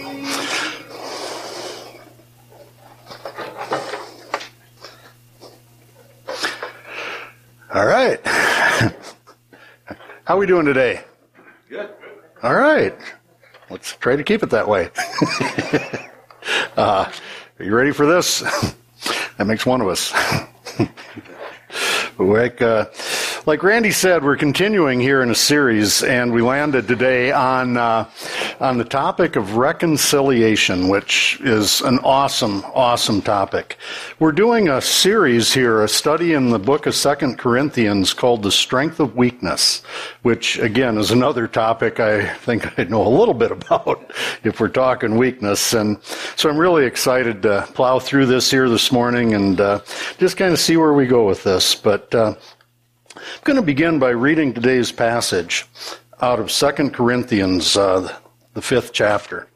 All right. How are we doing today? Good. All right. Let's try to keep it that way. uh, are you ready for this? that makes one of us. like, uh, like Randy said, we're continuing here in a series, and we landed today on uh, on the topic of reconciliation, which is an awesome, awesome topic. We're doing a series here, a study in the book of Second Corinthians called "The Strength of Weakness," which again is another topic I think I know a little bit about if we're talking weakness, and so I'm really excited to plow through this here this morning and uh, just kind of see where we go with this, but. Uh, I'm going to begin by reading today's passage out of 2 Corinthians, uh, the fifth chapter.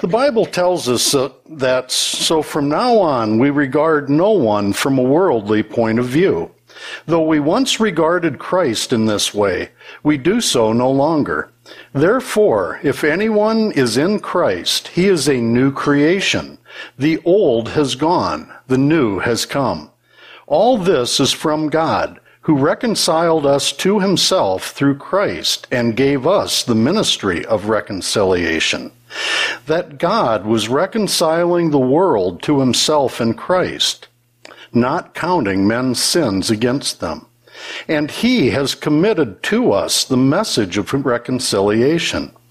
The Bible tells us uh, that so from now on we regard no one from a worldly point of view. Though we once regarded Christ in this way, we do so no longer. Therefore, if anyone is in Christ, he is a new creation. The old has gone, the new has come. All this is from God, who reconciled us to himself through Christ and gave us the ministry of reconciliation. That God was reconciling the world to himself in Christ, not counting men's sins against them. And he has committed to us the message of reconciliation.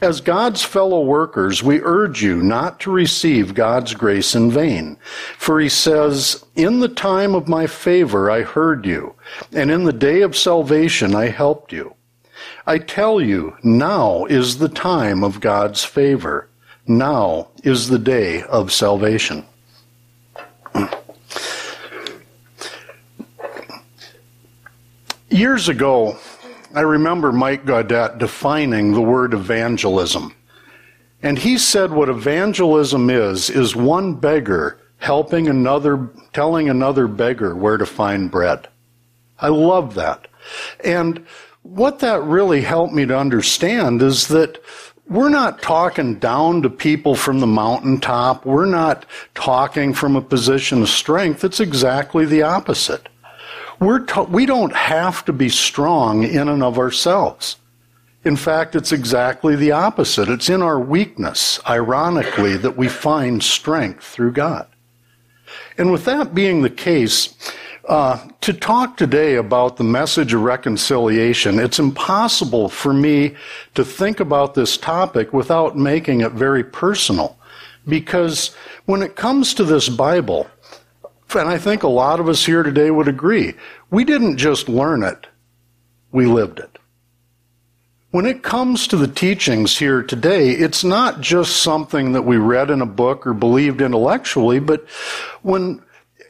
As God's fellow workers, we urge you not to receive God's grace in vain. For he says, In the time of my favor I heard you, and in the day of salvation I helped you. I tell you, now is the time of God's favor. Now is the day of salvation. Years ago, I remember Mike Gaudet defining the word evangelism. And he said what evangelism is, is one beggar helping another, telling another beggar where to find bread. I love that. And what that really helped me to understand is that we're not talking down to people from the mountaintop. We're not talking from a position of strength. It's exactly the opposite. We're we don't have to be strong in and of ourselves. In fact, it's exactly the opposite. It's in our weakness, ironically, that we find strength through God. And with that being the case, uh, to talk today about the message of reconciliation, it's impossible for me to think about this topic without making it very personal. Because when it comes to this Bible, and I think a lot of us here today would agree, we didn't just learn it, we lived it. When it comes to the teachings here today, it's not just something that we read in a book or believed intellectually, but when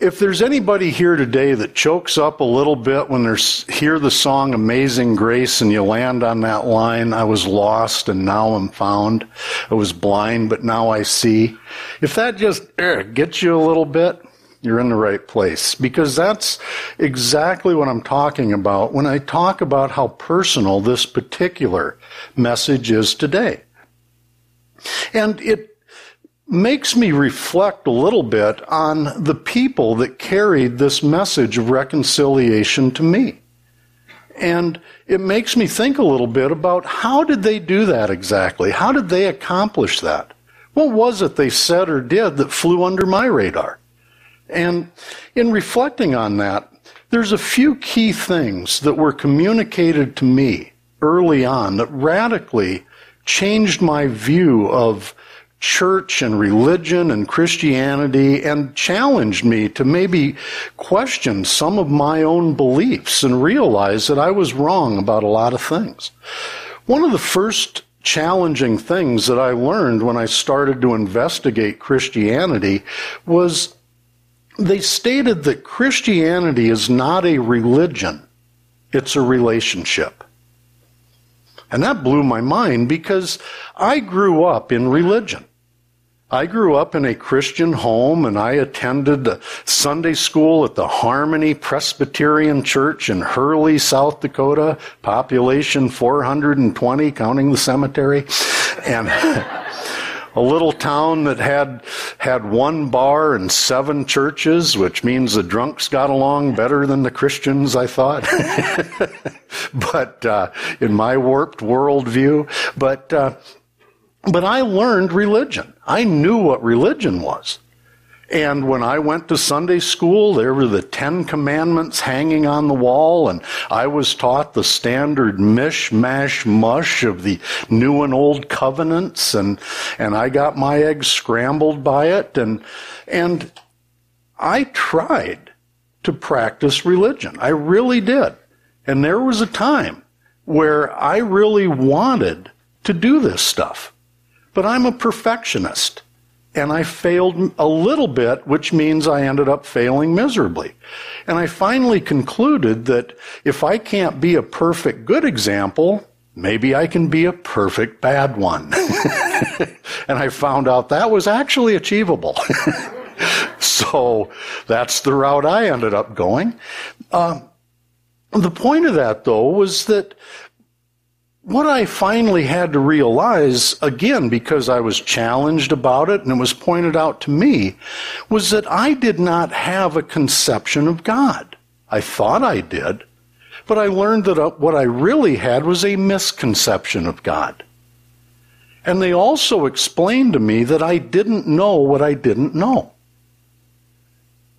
if there's anybody here today that chokes up a little bit when they hear the song Amazing Grace and you land on that line, I was lost and now I'm found. I was blind, but now I see. If that just er, gets you a little bit, you're in the right place because that's exactly what I'm talking about when I talk about how personal this particular message is today. And it makes me reflect a little bit on the people that carried this message of reconciliation to me. And it makes me think a little bit about how did they do that exactly? How did they accomplish that? What was it they said or did that flew under my radar? And in reflecting on that, there's a few key things that were communicated to me early on that radically changed my view of church and religion and Christianity and challenged me to maybe question some of my own beliefs and realize that I was wrong about a lot of things. One of the first challenging things that I learned when I started to investigate Christianity was they stated that Christianity is not a religion, it's a relationship. And that blew my mind because I grew up in religion. I grew up in a Christian home and I attended Sunday school at the Harmony Presbyterian Church in Hurley, South Dakota, population 420, counting the cemetery. And a little town that had had one bar and seven churches, which means the drunks got along better than the Christians, I thought. but uh, in my warped worldview, but uh, but I learned religion. I knew what religion was. And when I went to Sunday school, there were the Ten Commandments hanging on the wall, and I was taught the standard mish, mash, mush of the new and old covenants, and, and I got my eggs scrambled by it, and, and I tried to practice religion. I really did. And there was a time where I really wanted to do this stuff. But I'm a perfectionist and I failed a little bit, which means I ended up failing miserably. And I finally concluded that if I can't be a perfect good example, maybe I can be a perfect bad one. and I found out that was actually achievable. so that's the route I ended up going. Uh, the point of that, though, was that what I finally had to realize, again, because I was challenged about it and it was pointed out to me, was that I did not have a conception of God. I thought I did, but I learned that uh, what I really had was a misconception of God. And they also explained to me that I didn't know what I didn't know.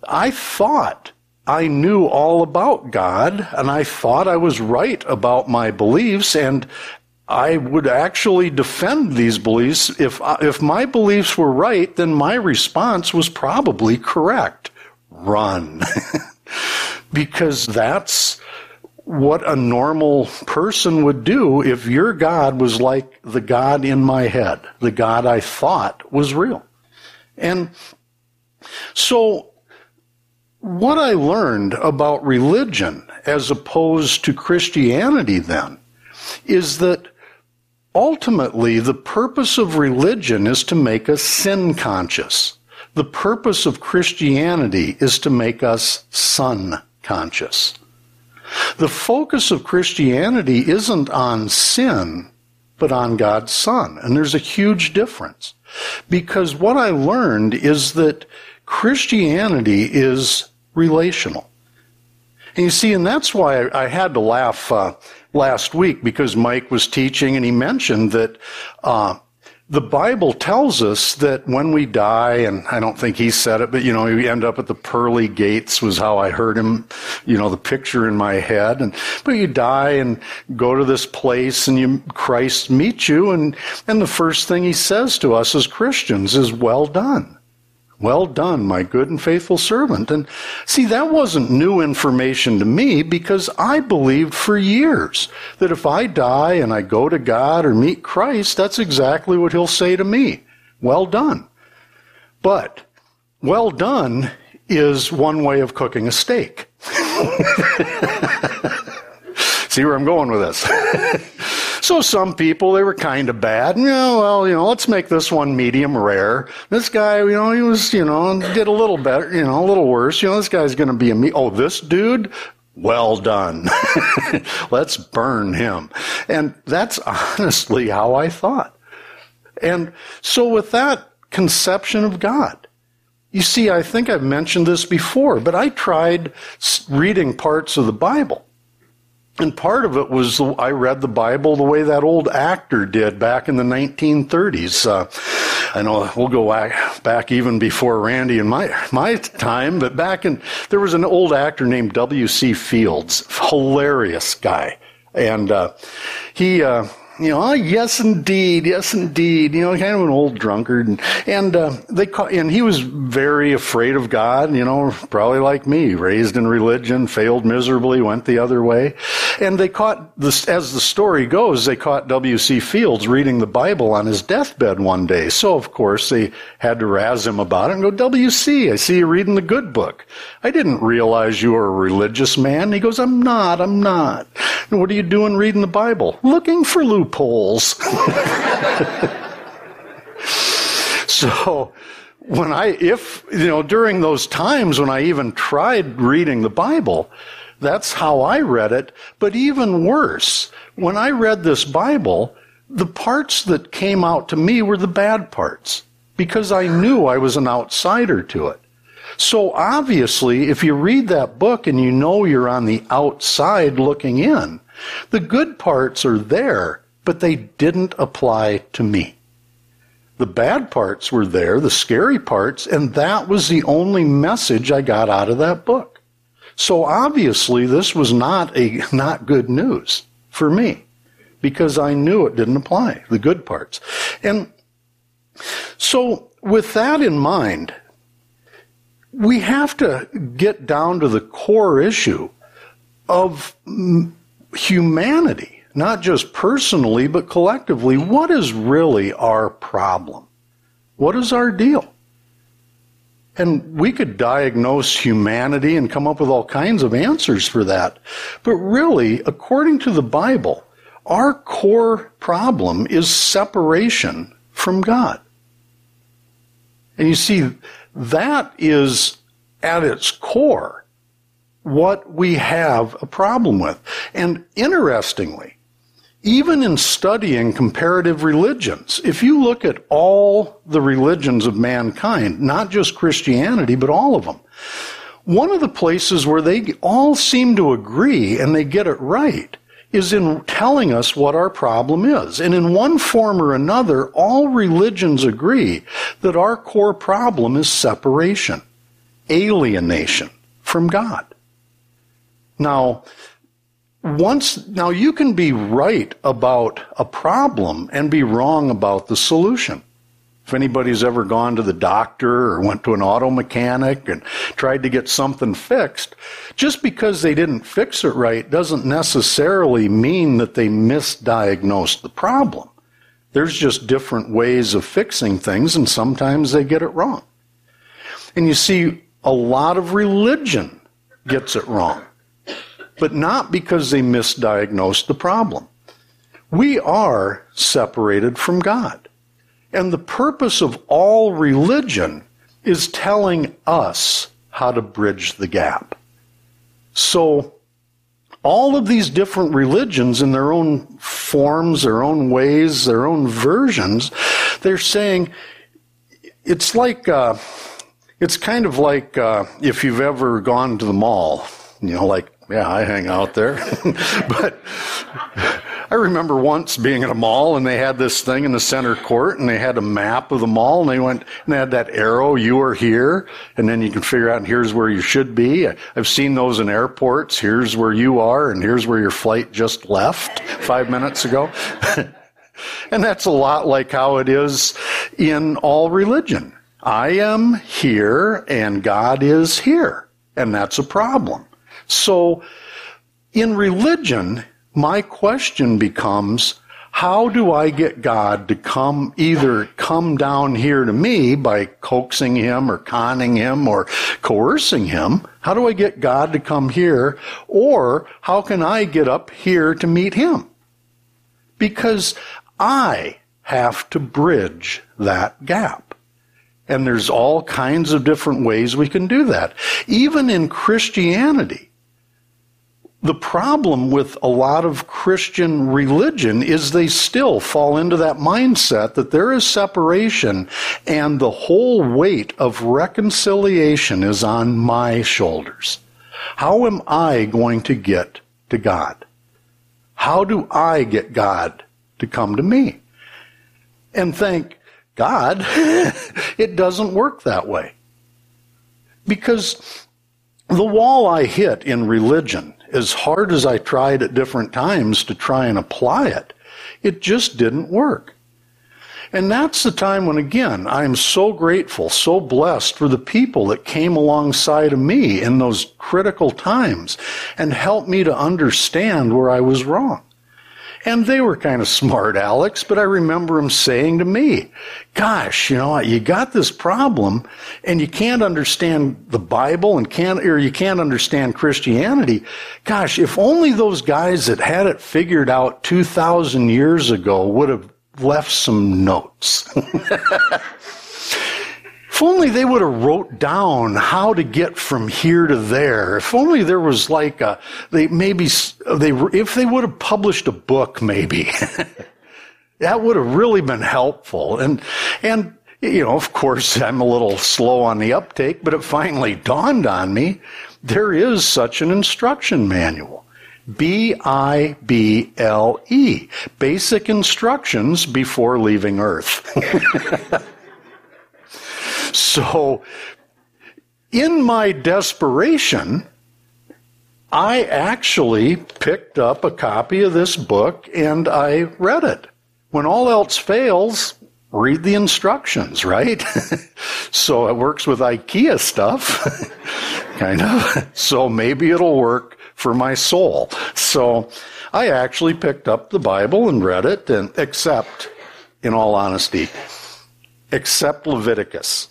I thought I knew all about God and I thought I was right about my beliefs and I would actually defend these beliefs. If, if my beliefs were right, then my response was probably correct. Run. because that's what a normal person would do if your God was like the God in my head, the God I thought was real. And so what I learned about religion as opposed to Christianity then is that ultimately the purpose of religion is to make us sin conscious. The purpose of Christianity is to make us son conscious. The focus of Christianity isn't on sin, but on God's Son. And there's a huge difference. Because what I learned is that Christianity is relational. And you see, and that's why I, had to laugh uh, last week because Mike was teaching and he mentioned that uh, the Bible tells us that when we die, and I don't think he said it, but you know, we end up at the pearly gates was how I heard him, you know, the picture in my head. And but you die and go to this place, and you Christ meets you, and and the first thing he says to us as Christians is, "Well done." Well done, my good and faithful servant. And see, that wasn't new information to me because I believed for years that if I die and I go to God or meet Christ, that's exactly what he'll say to me. Well done. But well done is one way of cooking a steak. see where I'm going with this? So some people, they were kind of bad. You oh, know, well, you know, let's make this one medium rare. This guy, you know, he was, you know, did a little better, you know, a little worse. You know, this guy's going to be a me. Oh, this dude, well done. let's burn him. And that's honestly how I thought. And so with that conception of God, you see, I think I've mentioned this before, but I tried reading parts of the Bible. And part of it was I read the Bible the way that old actor did back in the 1930s. Uh, I know we'll go back, even before Randy and my my time, but back in there was an old actor named W.C. Fields, hilarious guy, and uh, he. Uh, you know, oh, yes, indeed, yes, indeed. You know, kind of an old drunkard, and and uh, they call, and he was very afraid of God. You know, probably like me, raised in religion, failed miserably, went the other way, and they caught this. As the story goes, they caught W. C. Fields reading the Bible on his deathbed one day. So of course they had to razz him about it and go, W. C. I see you reading the good book. I didn't realize you were a religious man. He goes, I'm not. I'm not. And what are you doing reading the Bible? Looking for loopholes. so when I, if, you know, during those times when I even tried reading the Bible, that's how I read it. But even worse, when I read this Bible, the parts that came out to me were the bad parts because I knew I was an outsider to it. So obviously, if you read that book and you know you're on the outside looking in, the good parts are there, but they didn't apply to me. The bad parts were there, the scary parts, and that was the only message I got out of that book. So obviously this was not a, not good news for me because I knew it didn't apply, the good parts. And so with that in mind, we have to get down to the core issue of humanity, not just personally, but collectively. What is really our problem? What is our deal? And we could diagnose humanity and come up with all kinds of answers for that. But really, according to the Bible, our core problem is separation from God. And you see, that is at its core what we have a problem with. And interestingly, even in studying comparative religions, if you look at all the religions of mankind, not just Christianity, but all of them, one of the places where they all seem to agree and they get it right is in telling us what our problem is. And in one form or another, all religions agree that our core problem is separation, alienation from God. Now, once now you can be right about a problem and be wrong about the solution. If anybody's ever gone to the doctor or went to an auto mechanic and tried to get something fixed, just because they didn't fix it right doesn't necessarily mean that they misdiagnosed the problem. There's just different ways of fixing things and sometimes they get it wrong. And you see, a lot of religion gets it wrong but not because they misdiagnosed the problem. We are separated from God. And the purpose of all religion is telling us how to bridge the gap. So, all of these different religions in their own forms, their own ways, their own versions, they're saying it's like, uh, it's kind of like uh, if you've ever gone to the mall, you know, like yeah, I hang out there. but I remember once being at a mall and they had this thing in the center court and they had a map of the mall and they went and they had that arrow, you are here, and then you can figure out here's where you should be. I've seen those in airports. Here's where you are and here's where your flight just left five minutes ago. and that's a lot like how it is in all religion. I am here and God is here. And that's a problem. So, in religion, my question becomes, how do I get God to come either come down here to me by coaxing him or conning him or coercing him? How do I get God to come here? Or how can I get up here to meet him? Because I have to bridge that gap. And there's all kinds of different ways we can do that. Even in Christianity, the problem with a lot of Christian religion is they still fall into that mindset that there is separation and the whole weight of reconciliation is on my shoulders. How am I going to get to God? How do I get God to come to me? And thank God, it doesn't work that way. Because the wall I hit in religion as hard as I tried at different times to try and apply it, It just didn't work. And that's the time when, again, I'm so grateful, so blessed for the people that came alongside of me in those critical times and helped me to understand where I was wrong. And they were kind of smart, alecks, but I remember them saying to me, gosh, you know, you got this problem and you can't understand the Bible and can't, or you can't understand Christianity. Gosh, if only those guys that had it figured out 2,000 years ago would have left some notes. If only they would have wrote down how to get from here to there. If only there was like a, they maybe, they, if they would have published a book maybe. that would have really been helpful. And, and, you know, of course, I'm a little slow on the uptake, but it finally dawned on me there is such an instruction manual. B I B L E. Basic instructions before leaving Earth. So, in my desperation, I actually picked up a copy of this book and I read it. When all else fails, read the instructions, right? so it works with IKEA stuff, kind of. So maybe it'll work for my soul. So I actually picked up the Bible and read it, and except, in all honesty, except Leviticus.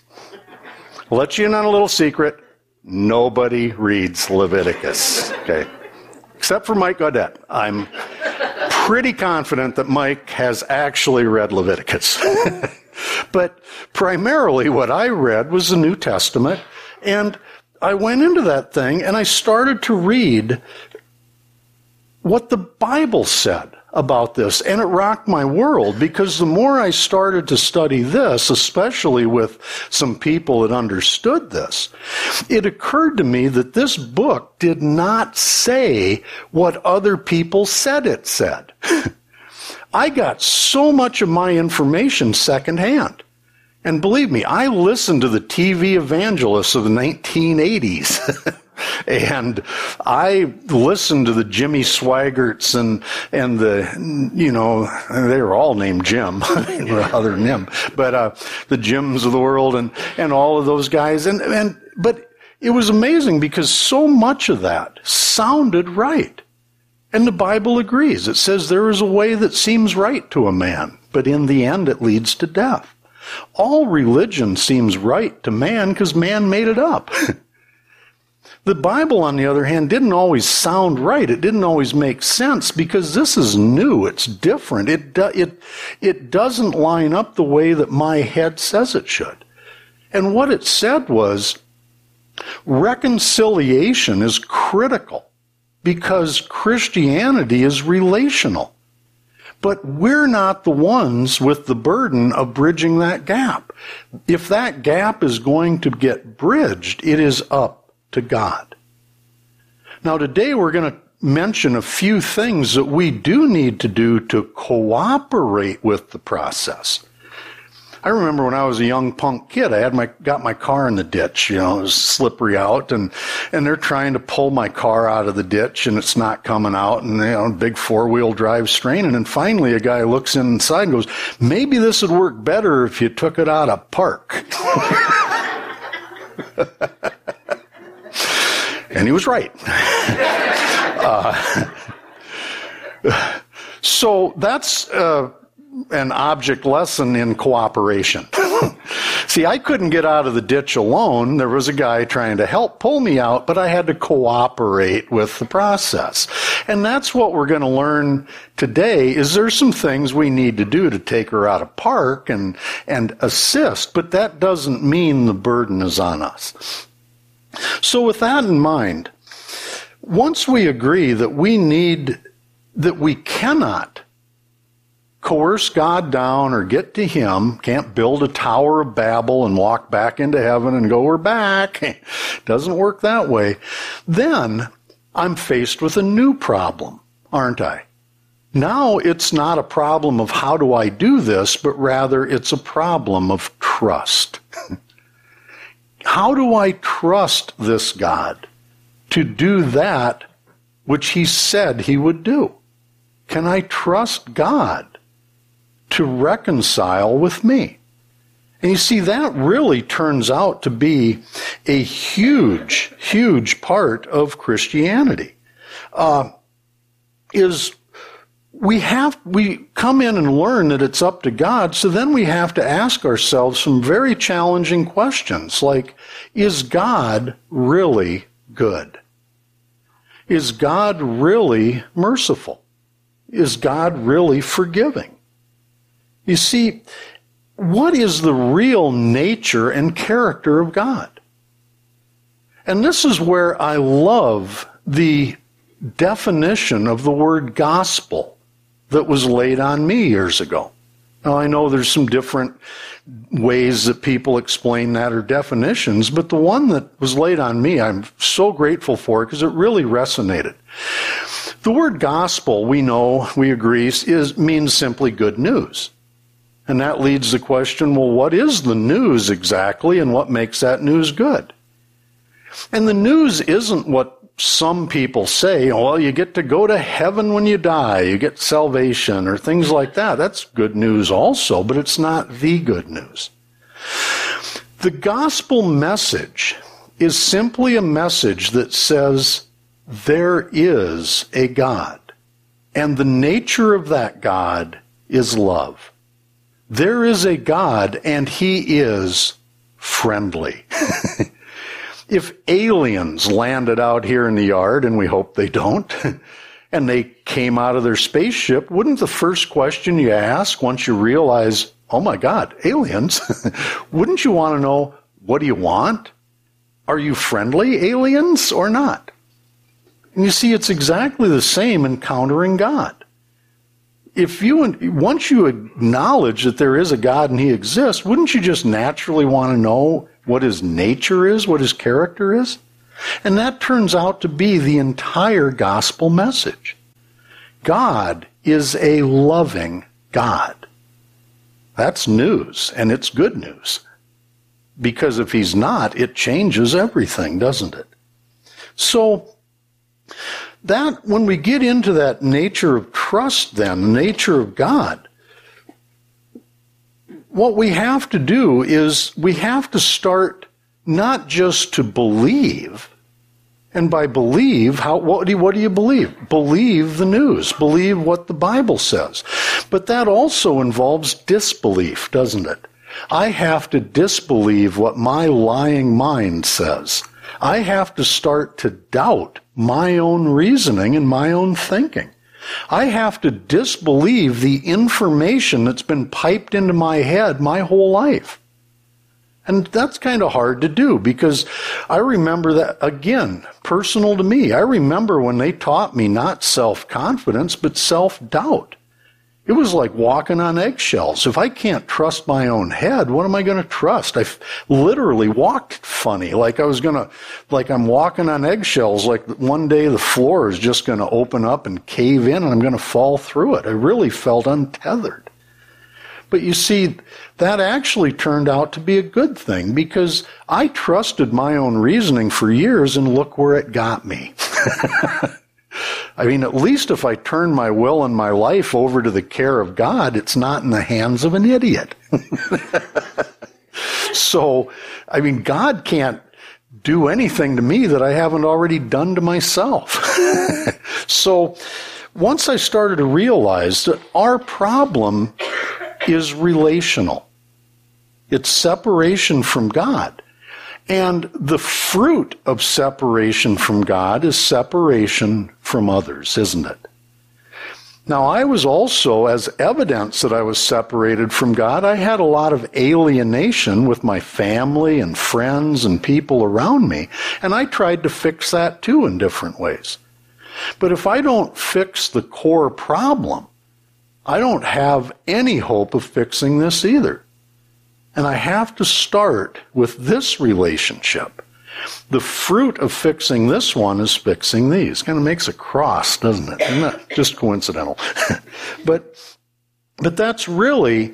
I'll let you in on a little secret. Nobody reads Leviticus. Okay. Except for Mike Gaudette. I'm pretty confident that Mike has actually read Leviticus. but primarily what I read was the New Testament. And I went into that thing and I started to read what the Bible said about this. And it rocked my world because the more I started to study this, especially with some people that understood this, it occurred to me that this book did not say what other people said it said. I got so much of my information secondhand. And believe me, I listened to the TV evangelists of the 1980s. and I listened to the Jimmy Swaggarts and and the you know they were all named Jim other than him, but uh, the Jims of the world and and all of those guys and and but it was amazing because so much of that sounded right. And the Bible agrees. It says there is a way that seems right to a man, but in the end it leads to death. All religion seems right to man because man made it up. The Bible, on the other hand, didn't always sound right. It didn't always make sense because this is new. It's different. It, do, it, it doesn't line up the way that my head says it should. And what it said was reconciliation is critical because Christianity is relational. But we're not the ones with the burden of bridging that gap. If that gap is going to get bridged, it is up to God. Now, today we're going to mention a few things that we do need to do to cooperate with the process. I remember when I was a young punk kid, I had my got my car in the ditch. You know, it was slippery out, and and they're trying to pull my car out of the ditch, and it's not coming out, and you know, big four wheel drive straining. And then finally, a guy looks inside and goes, "Maybe this would work better if you took it out of park." And he was right. uh, so that's uh, an object lesson in cooperation. See, I couldn't get out of the ditch alone. There was a guy trying to help pull me out, but I had to cooperate with the process. And that's what we're going to learn today is there's some things we need to do to take her out of park and, and assist, but that doesn't mean the burden is on us. So, with that in mind, once we agree that we need, that we cannot coerce God down or get to Him, can't build a Tower of Babel and walk back into heaven and go, we're back. Doesn't work that way. Then I'm faced with a new problem, aren't I? Now it's not a problem of how do I do this, but rather it's a problem of trust. How do I trust this God to do that which he said he would do? Can I trust God to reconcile with me. And you see, that really turns out to be a huge, huge part of Christianity. Uh, is we have we come in and learn that it's up to God, so then we have to ask ourselves some very challenging questions like is God really good? Is God really merciful? Is God really forgiving? You see, what is the real nature and character of God? And this is where I love the definition of the word gospel that was laid on me years ago. Now, I know there's some different ways that people explain that or definitions, but the one that was laid on me, I'm so grateful for because it really resonated. The word gospel, we know, we agree, is, means simply good news. And that leads the question well, what is the news exactly and what makes that news good? And the news isn't what some people say, well, you get to go to heaven when you die, you get salvation, or things like that. That's good news also, but it's not the good news. The gospel message is simply a message that says there is a God, and the nature of that God is love. There is a God, and He is friendly. if aliens landed out here in the yard, and we hope they don't, and they came out of their spaceship, wouldn't the first question you ask once you realize, oh my God, aliens, wouldn't you want to know, what do you want? Are you friendly aliens or not? And you see, it's exactly the same encountering God if you once you acknowledge that there is a God and He exists, wouldn't you just naturally want to know what His nature is, what His character is? And that turns out to be the entire gospel message. God is a loving God. That's news, and it's good news. Because if He's not, it changes everything, doesn't it? So, that when we get into that nature of trust then the nature of god what we have to do is we have to start not just to believe and by believe how what do you, what do you believe? Believe the news. Believe what the bible says. But that also involves disbelief doesn't it? I have to disbelieve what my lying mind says. I have to start to doubt my own reasoning and my own thinking. I have to disbelieve the information that's been piped into my head my whole life. And that's kind of hard to do because I remember that, again, personal to me. I remember when they taught me not self confidence, but self doubt. It was like walking on eggshells. If I can't trust my own head, what am I going to trust? I literally walked funny, like I was going to, like I'm walking on eggshells, like one day the floor is just going to open up and cave in and I'm going to fall through it. I really felt untethered. But you see, that actually turned out to be a good thing because I trusted my own reasoning for years and look where it got me. I mean, at least if I turn my will and my life over to the care of God, it's not in the hands of an idiot. so, I mean, God can't do anything to me that I haven't already done to myself. so, once I started to realize that our problem is relational, it's separation from God. And the fruit of separation from God is separation from others, isn't it? Now, I was also, as evidence that I was separated from God, I had a lot of alienation with my family and friends and people around me, and I tried to fix that too in different ways. But if I don't fix the core problem, I don't have any hope of fixing this either. And I have to start with this relationship. The fruit of fixing this one is fixing these. Kind of makes a cross, doesn't it? That just coincidental? but, but that's really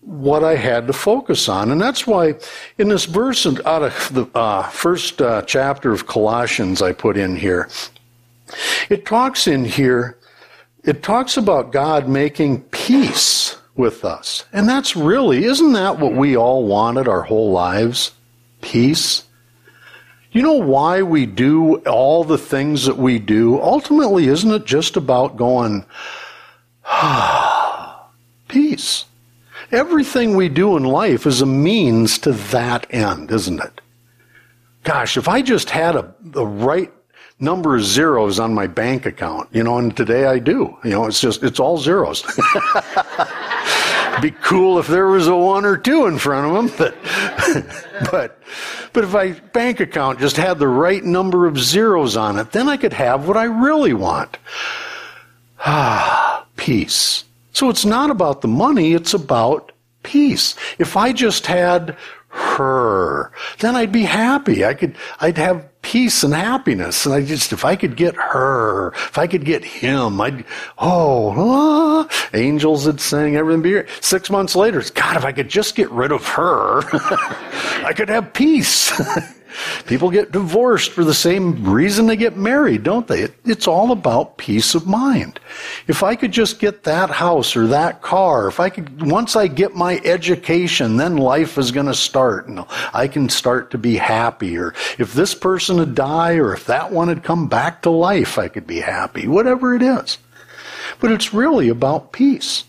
what I had to focus on. And that's why in this verse out of the uh, first uh, chapter of Colossians I put in here, it talks in here it talks about God making peace with us. And that's really, isn't that what we all wanted our whole lives? Peace. You know why we do all the things that we do? Ultimately, isn't it just about going, ah, peace? Everything we do in life is a means to that end, isn't it? Gosh, if I just had a, the right number of zeros on my bank account, you know, and today I do. You know, it's just, it's all zeros. Be cool if there was a one or two in front of them, but, but, but if my bank account just had the right number of zeros on it, then I could have what I really want. Ah, peace. So it's not about the money, it's about peace. If I just had her, then I'd be happy. I could, I'd have peace and happiness. And I just, if I could get her, if I could get him, I'd, oh, ah, angels would sing, everything be great. Six months later, God, if I could just get rid of her, I could have peace. People get divorced for the same reason they get married, don't they? It, it's all about peace of mind. If I could just get that house or that car, if I could, once I get my education, then life is going to start and I can start to be happy. Or if this person had died or if that one had come back to life, I could be happy. Whatever it is. But it's really about peace.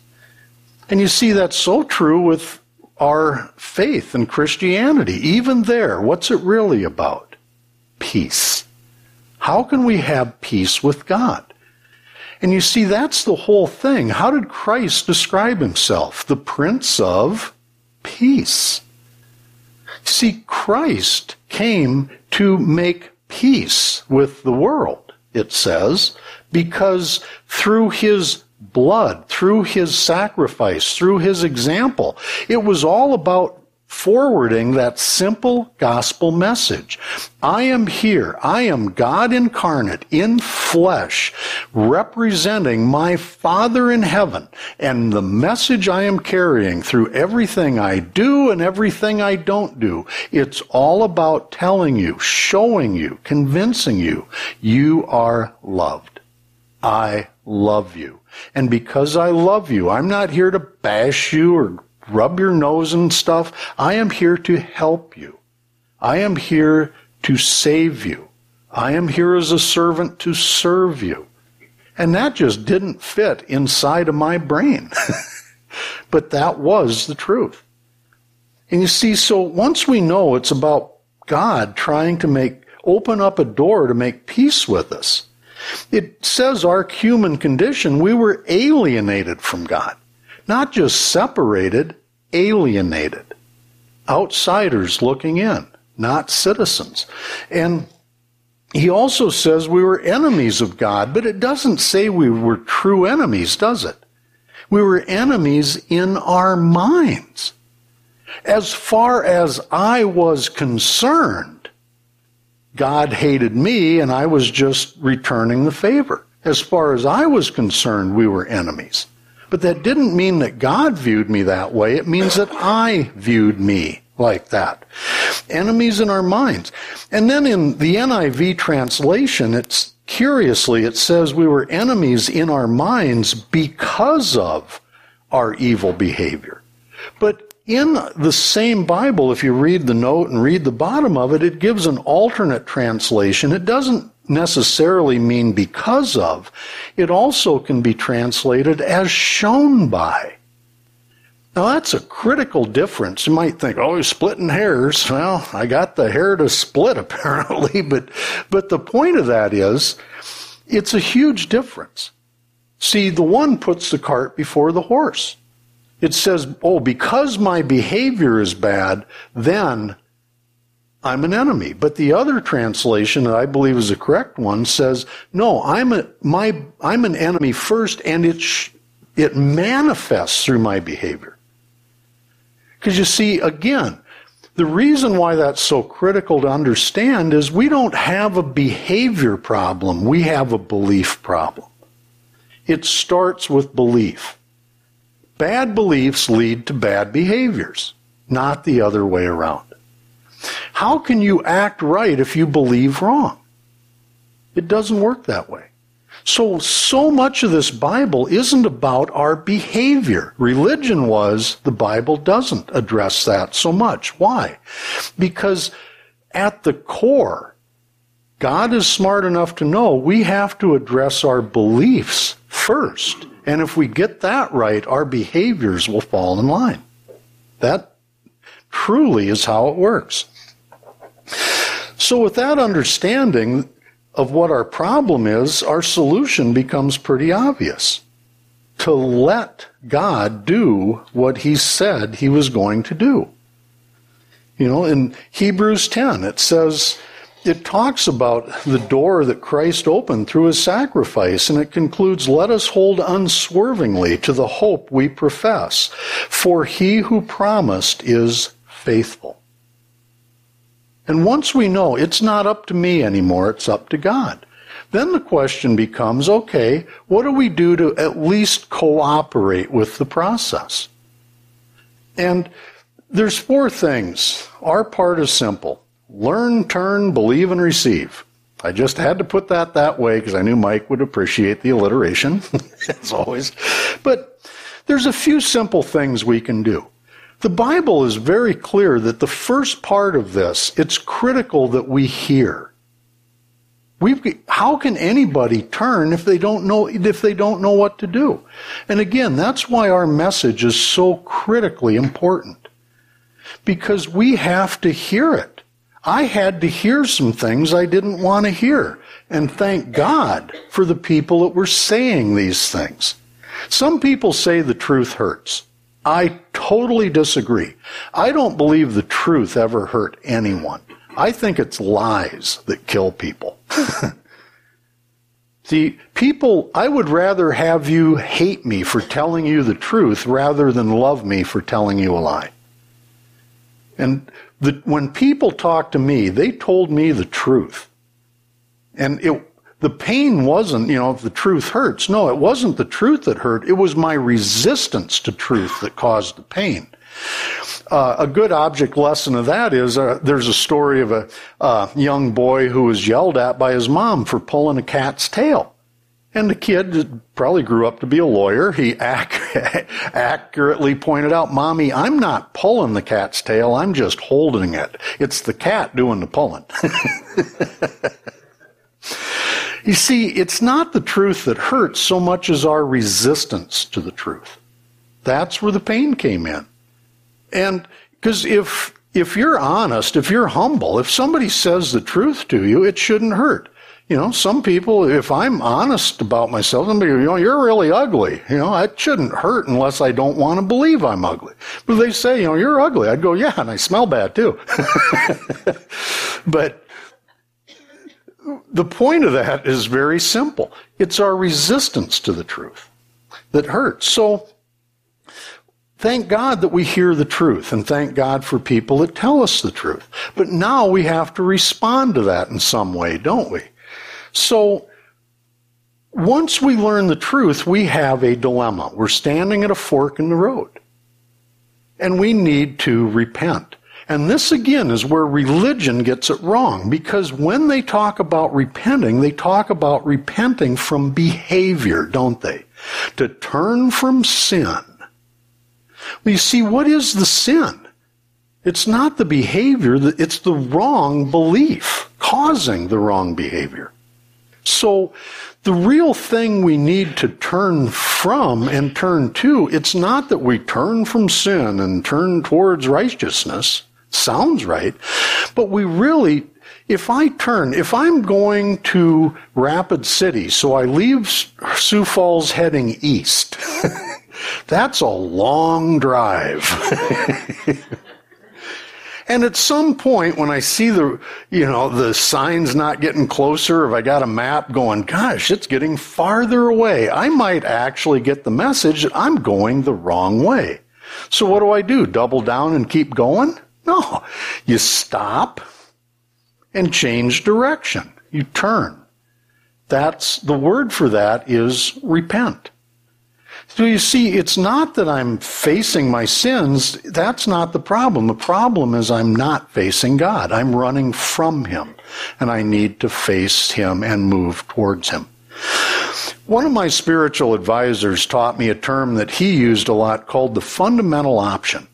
And you see that's so true with our faith and Christianity. Even there, what's it really about? Peace. How can we have peace with God? And you see, that's the whole thing. How did Christ describe himself? The Prince of Peace. See, Christ came to make peace with the world, it says, because through his blood, through his sacrifice, through his example. It was all about forwarding that simple gospel message. I am here. I am God incarnate in flesh, representing my Father in heaven. And the message I am carrying through everything I do and everything I don't do, it's all about telling you, showing you, convincing you, you are loved. I love you. And because I love you, I'm not here to bash you or rub your nose and stuff. I am here to help you. I am here to save you. I am here as a servant to serve you. And that just didn't fit inside of my brain. but that was the truth. And you see, so once we know it's about God trying to make, open up a door to make peace with us, it says our human condition, we were alienated from God. Not just separated, alienated. Outsiders looking in, not citizens. And he also says we were enemies of God, but it doesn't say we were true enemies, does it? We were enemies in our minds. As far as I was concerned, God hated me and I was just returning the favor. As far as I was concerned, we were enemies. But that didn't mean that God viewed me that way. It means that I viewed me like that. Enemies in our minds. And then in the NIV translation, it's curiously, it says we were enemies in our minds because of our evil behavior. But in the same Bible, if you read the note and read the bottom of it, it gives an alternate translation. It doesn't necessarily mean because of. It also can be translated as shown by. Now that's a critical difference. You might think, oh, he's splitting hairs. Well, I got the hair to split apparently, but, but the point of that is, it's a huge difference. See, the one puts the cart before the horse it says, oh, because my behavior is bad, then I'm an enemy. But the other translation that I believe is the correct one says, no, I'm a, my, I'm an enemy first and it, sh- it manifests through my behavior. Because you see, again, the reason why that's so critical to understand is we don't have a behavior problem. We have a belief problem. It starts with belief. Bad beliefs lead to bad behaviors, not the other way around. How can you act right if you believe wrong? It doesn't work that way. So, so much of this Bible isn't about our behavior. Religion was, the Bible doesn't address that so much. Why? Because at the core, God is smart enough to know we have to address our beliefs first. And if we get that right, our behaviors will fall in line. That truly is how it works. So, with that understanding, of what our problem is, our solution becomes pretty obvious. To let God do what he said he was going to do. You know, in Hebrews 10, it says, it talks about the door that Christ opened through his sacrifice, and it concludes, Let us hold unswervingly to the hope we profess, for he who promised is faithful. And once we know it's not up to me anymore, it's up to God. Then the question becomes okay, what do we do to at least cooperate with the process? And there's four things. Our part is simple learn, turn, believe, and receive. I just had to put that that way because I knew Mike would appreciate the alliteration, as always. But there's a few simple things we can do. The Bible is very clear that the first part of this, it's critical that we hear. We've, how can anybody turn if they don't know if they don't know what to do? And again, that's why our message is so critically important. Because we have to hear it. I had to hear some things I didn't want to hear. And thank God for the people that were saying these things. Some people say the truth hurts. I totally disagree. I don't believe the truth ever hurt anyone. I think it's lies that kill people. See, people, I would rather have you hate me for telling you the truth rather than love me for telling you a lie. And the, when people talked to me, they told me the truth. And it, the pain wasn't, you know, if the truth hurts. No, it wasn't the truth that hurt. It was my resistance to truth that caused the pain. Uh, a good object lesson of that is uh, there's a story of a uh, young boy who was yelled at by his mom for pulling a cat's tail. And the kid probably grew up to be a lawyer. He ac- accurately pointed out, Mommy, I'm not pulling the cat's tail, I'm just holding it. It's the cat doing the pulling. You see, it's not the truth that hurts so much as our resistance to the truth. That's where the pain came in. And because if if you're honest, if you're humble, if somebody says the truth to you, it shouldn't hurt. You know, some people, if I'm honest about myself, somebody, you know, you're really ugly. You know, it shouldn't hurt unless I don't want to believe I'm ugly. But they say, you know, you're ugly. I'd go, yeah, and I smell bad too. but the point of that is very simple. It's our resistance to the truth that hurts. So, thank God that we hear the truth and thank God for people that tell us the truth. But now we have to respond to that in some way, don't we? So, once we learn the truth, we have a dilemma. We're standing at a fork in the road. And we need to repent. And this again is where religion gets it wrong because when they talk about repenting, they talk about repenting from behavior, don't they? To turn from sin. Well, you see, what is the sin? It's not the behavior, it's the wrong belief causing the wrong behavior. So, the real thing we need to turn from and turn to, it's not that we turn from sin and turn towards righteousness. Sounds right. But we really, if I turn, if I'm going to Rapid City, so I leave Sioux Falls heading east, that's a long drive. And at some point, when I see the, you know, the signs not getting closer, if I got a map going, gosh, it's getting farther away, I might actually get the message that I'm going the wrong way. So what do I do? Double down and keep going? No. You stop and change direction. You turn. That's the word for that is repent. So you see, it's not that I'm facing my sins. That's not the problem. The problem is I'm not facing God. I'm running from Him. And I need to face Him and move towards Him. One of my spiritual advisors taught me a term that he used a lot called the fundamental option.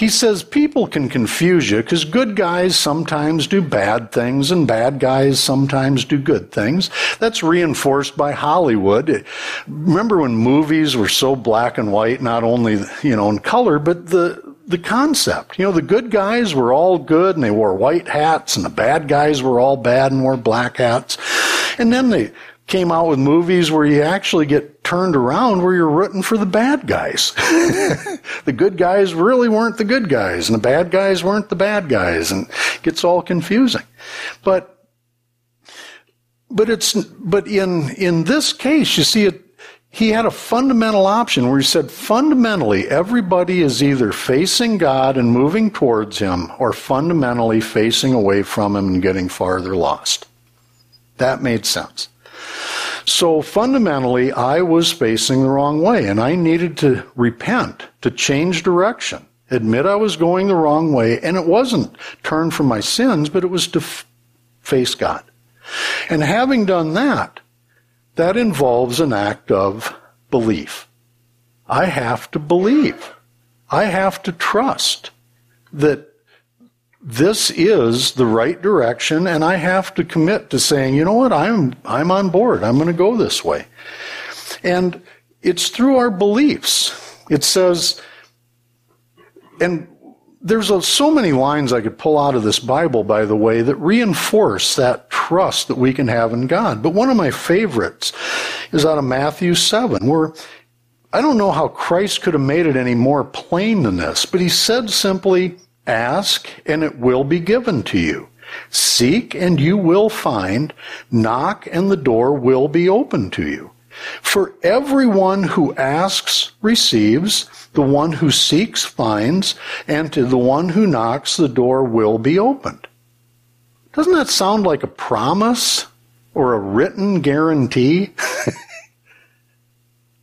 He says people can confuse you because good guys sometimes do bad things and bad guys sometimes do good things. That's reinforced by Hollywood. Remember when movies were so black and white, not only, you know, in color, but the, the concept. You know, the good guys were all good and they wore white hats and the bad guys were all bad and wore black hats. And then they came out with movies where you actually get turned around where you're rooting for the bad guys. the good guys really weren't the good guys, and the bad guys weren't the bad guys, and it gets all confusing. But but it's but in in this case, you see it he had a fundamental option where he said fundamentally everybody is either facing God and moving towards him or fundamentally facing away from him and getting farther lost. That made sense. So fundamentally, I was facing the wrong way, and I needed to repent, to change direction, admit I was going the wrong way, and it wasn't turn from my sins, but it was to f- face God. And having done that, that involves an act of belief. I have to believe. I have to trust that this is the right direction and I have to commit to saying, you know what, I'm, I'm on board. I'm going to go this way. And it's through our beliefs. It says, and there's a, so many lines I could pull out of this Bible, by the way, that reinforce that trust that we can have in God. But one of my favorites is out of Matthew 7, where I don't know how Christ could have made it any more plain than this, but he said simply, Ask, and it will be given to you. Seek, and you will find. Knock, and the door will be open to you. For everyone who asks receives, the one who seeks finds, and to the one who knocks the door will be opened. Doesn't that sound like a promise or a written guarantee?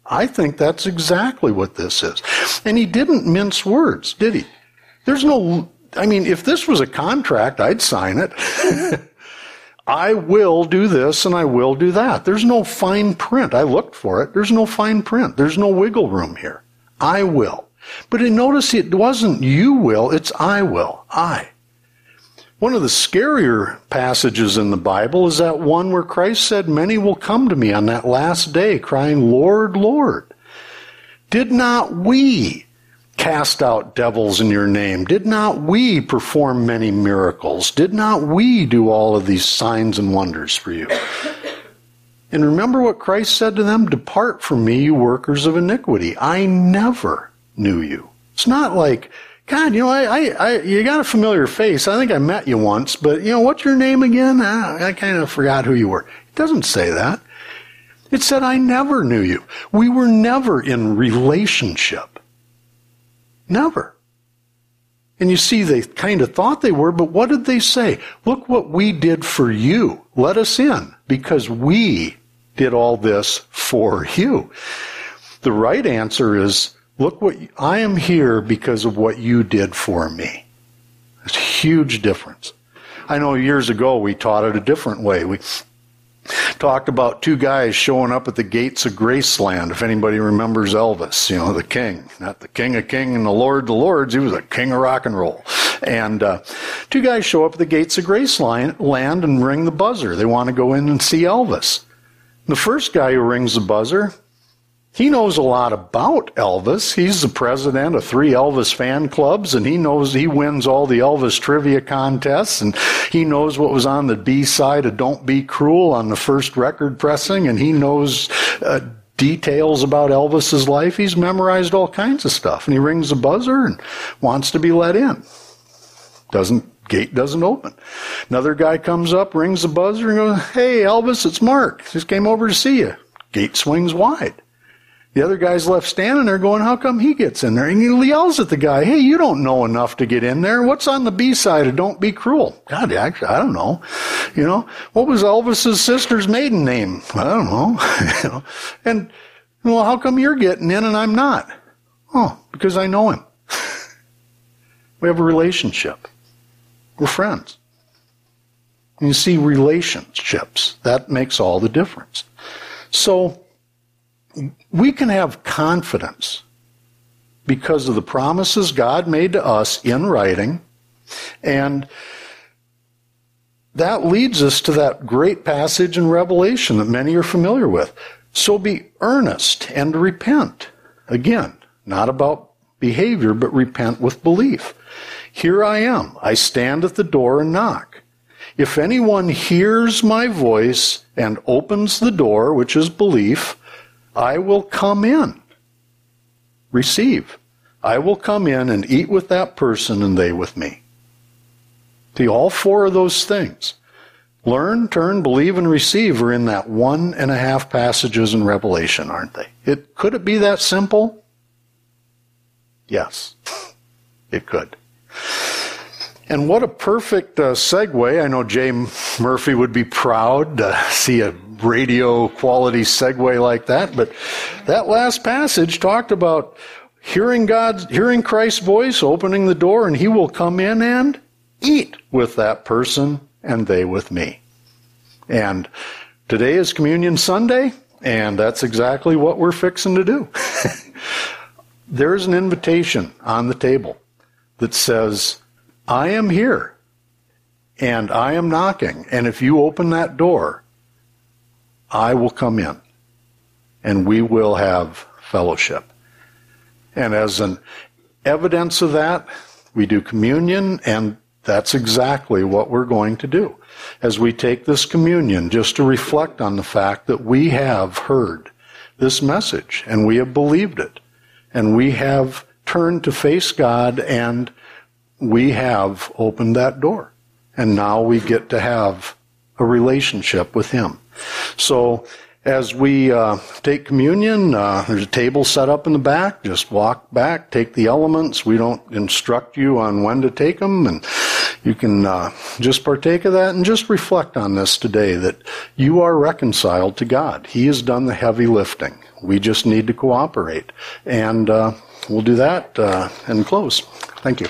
I think that's exactly what this is. And he didn't mince words, did he? There's no, I mean, if this was a contract, I'd sign it. I will do this and I will do that. There's no fine print. I looked for it. There's no fine print. There's no wiggle room here. I will. But notice it wasn't you will, it's I will. I. One of the scarier passages in the Bible is that one where Christ said, Many will come to me on that last day, crying, Lord, Lord. Did not we cast out devils in your name? Did not we perform many miracles? Did not we do all of these signs and wonders for you? And remember what Christ said to them? Depart from me, you workers of iniquity. I never knew you. It's not like, God, you know, I, I, I you got a familiar face. I think I met you once, but you know, what's your name again? I, I kind of forgot who you were. It doesn't say that. It said, I never knew you. We were never in relationship. Never. And you see, they kind of thought they were, but what did they say? Look what we did for you. Let us in because we did all this for you. The right answer is, look what I am here because of what you did for me. It's a huge difference. I know years ago we taught it a different way. We talked about two guys showing up at the gates of Graceland. If anybody remembers Elvis, you know, the king, not the king of king and the lord of the lords. He was a king of rock and roll. And uh, two guys show up at the gates of Graceland and ring the buzzer. They want to go in and see Elvis. The first guy who rings the buzzer he knows a lot about Elvis. He's the president of three Elvis fan clubs, and he knows he wins all the Elvis trivia contests, and he knows what was on the B side of Don't Be Cruel on the first record pressing, and he knows uh, details about Elvis's life. He's memorized all kinds of stuff, and he rings the buzzer and wants to be let in. Doesn't gate doesn't open. Another guy comes up, rings the buzzer, and goes, "Hey, Elvis, it's Mark. Just came over to see you." Gate swings wide. The other guy's left standing there going, how come he gets in there? And he yells at the guy, hey, you don't know enough to get in there. What's on the B side of Don't Be Cruel? God, actually, I don't know. You know, what was Elvis's sister's maiden name? I don't know. you know, and, well, how come you're getting in and I'm not? Oh, because I know him. we have a relationship. We're friends. You see relationships. That makes all the difference. So we can have confidence because of the promises God made to us in writing. And that leads us to that great passage in Revelation that many are familiar with. So be earnest and repent. Again, not about behavior, but repent with belief. Here I am. I stand at the door and knock. If anyone hears my voice and opens the door, which is belief, I will come in. Receive. I will come in and eat with that person and they with me. See, all four of those things learn, turn, believe, and receive are in that one and a half passages in Revelation, aren't they? It could it be that simple? Yes, it could. And what a perfect uh, segue. I know Jay Murphy would be proud to see a radio quality segue like that, but that last passage talked about hearing God's, hearing Christ's voice, opening the door, and he will come in and eat with that person and they with me. And today is Communion Sunday, and that's exactly what we're fixing to do. There's an invitation on the table that says, I am here and I am knocking. And if you open that door, I will come in and we will have fellowship. And as an evidence of that, we do communion and that's exactly what we're going to do as we take this communion, just to reflect on the fact that we have heard this message and we have believed it and we have turned to face God and we have opened that door. And now we get to have a relationship with Him. So, as we uh, take communion, uh, there's a table set up in the back. Just walk back, take the elements. We don't instruct you on when to take them, and you can uh, just partake of that and just reflect on this today that you are reconciled to God. He has done the heavy lifting. We just need to cooperate, and uh, we'll do that uh, and close. Thank you.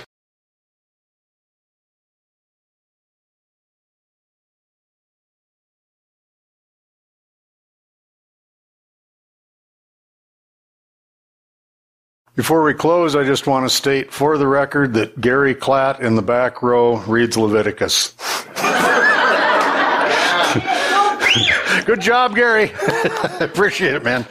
Before we close, I just want to state for the record that Gary Klatt in the back row reads Leviticus. Good job, Gary. Appreciate it, man.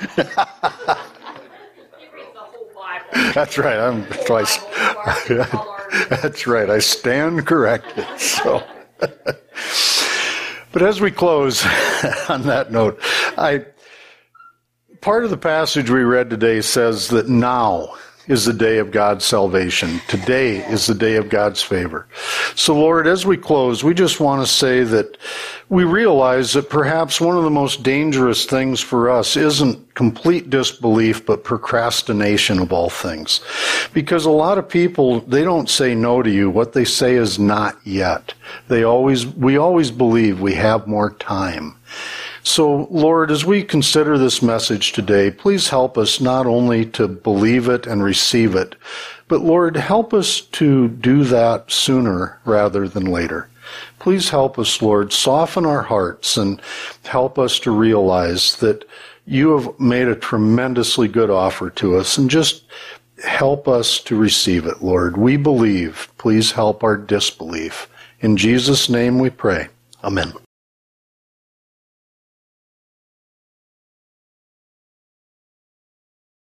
That's right. I'm twice. That's right. I stand corrected. So, but as we close on that note, I part of the passage we read today says that now is the day of God's salvation. Today is the day of God's favor. So, Lord, as we close, we just want to say that we realize that perhaps one of the most dangerous things for us isn't complete disbelief, but procrastination of all things. Because a lot of people, they don't say no to you. What they say is not yet. They always, we always believe we have more time. So, Lord, as we consider this message today, please help us not only to believe it and receive it, but Lord, help us to do that sooner rather than later. Please help us, Lord, soften our hearts and help us to realize that you have made a tremendously good offer to us and just help us to receive it, Lord. We believe. Please help our disbelief. In Jesus' name we pray. Amen.